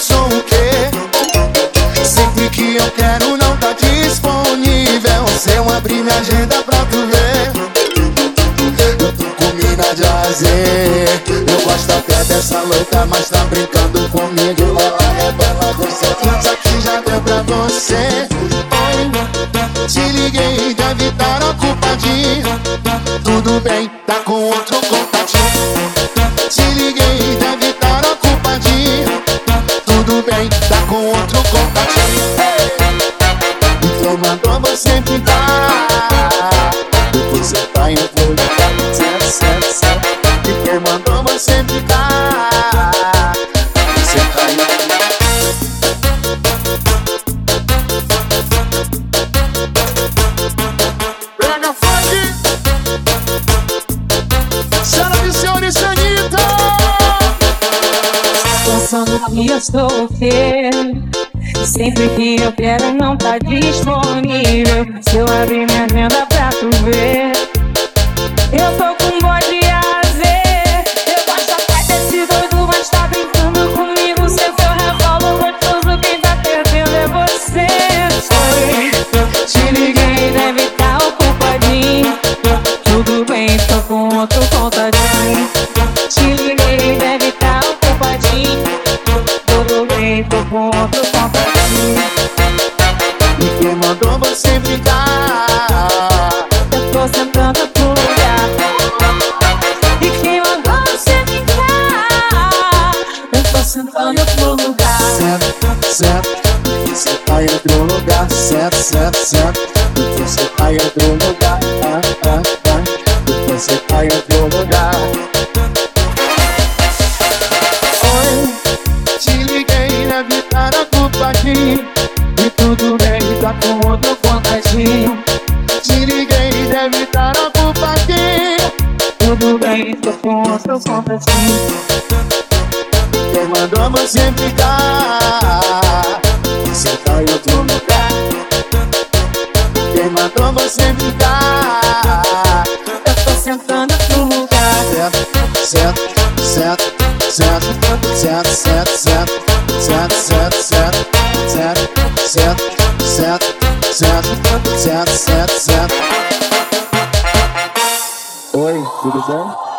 eu sou o quê? Sempre que eu quero não tá disponível. Se eu abrir minha agenda pra tu ver Eu tô com mina de azer Eu gosto até dessa louca, mas tá brincando comigo. Ela rebela, você faz aqui já deu pra você. Se liguei de evitar a culpa de Tudo bem, tá com outro contatinho. Se liguei, deve toma, toma sempre dá. Você tá em um voo de certo, E toma, toma sempre Você tá em um Brega funk Senhoras e senhores, Anitta tá Pensando que estou feio Sempre que eu quero não tá disponível. Se eu abrir minha agenda pra tu ver. Eu tô com bode azer Eu gosto até desse doido, mas tá brincando comigo. Se for revólver gostoso, quem tá perdendo é você. Foi, te liguei, deve tá ocupadinho Tudo bem, tô com outro contatinho Te liguei, deve tá ocupadinho Tudo bem, tô com outro mandou você ficar Eu tô sentando pro lugar. E quem mandou você ficar Eu tô sentando pro lugar. Certo, certo Você tá indo pro lugar. Certo, certo, certo Você tá indo pro lugar. ah. Tá com outro contatinho Te liguei deve estar ocupadinho Tudo bem, tô com outro contatinho Quem mandou você ficar Você tá em outro lugar. Quem mandou você ficar Eu tô sentando pro lugar. Certo, certo, certo, certo, certo, certo, certo, certo, certo, zap, zap, zap, zap. Oi, tudo bom?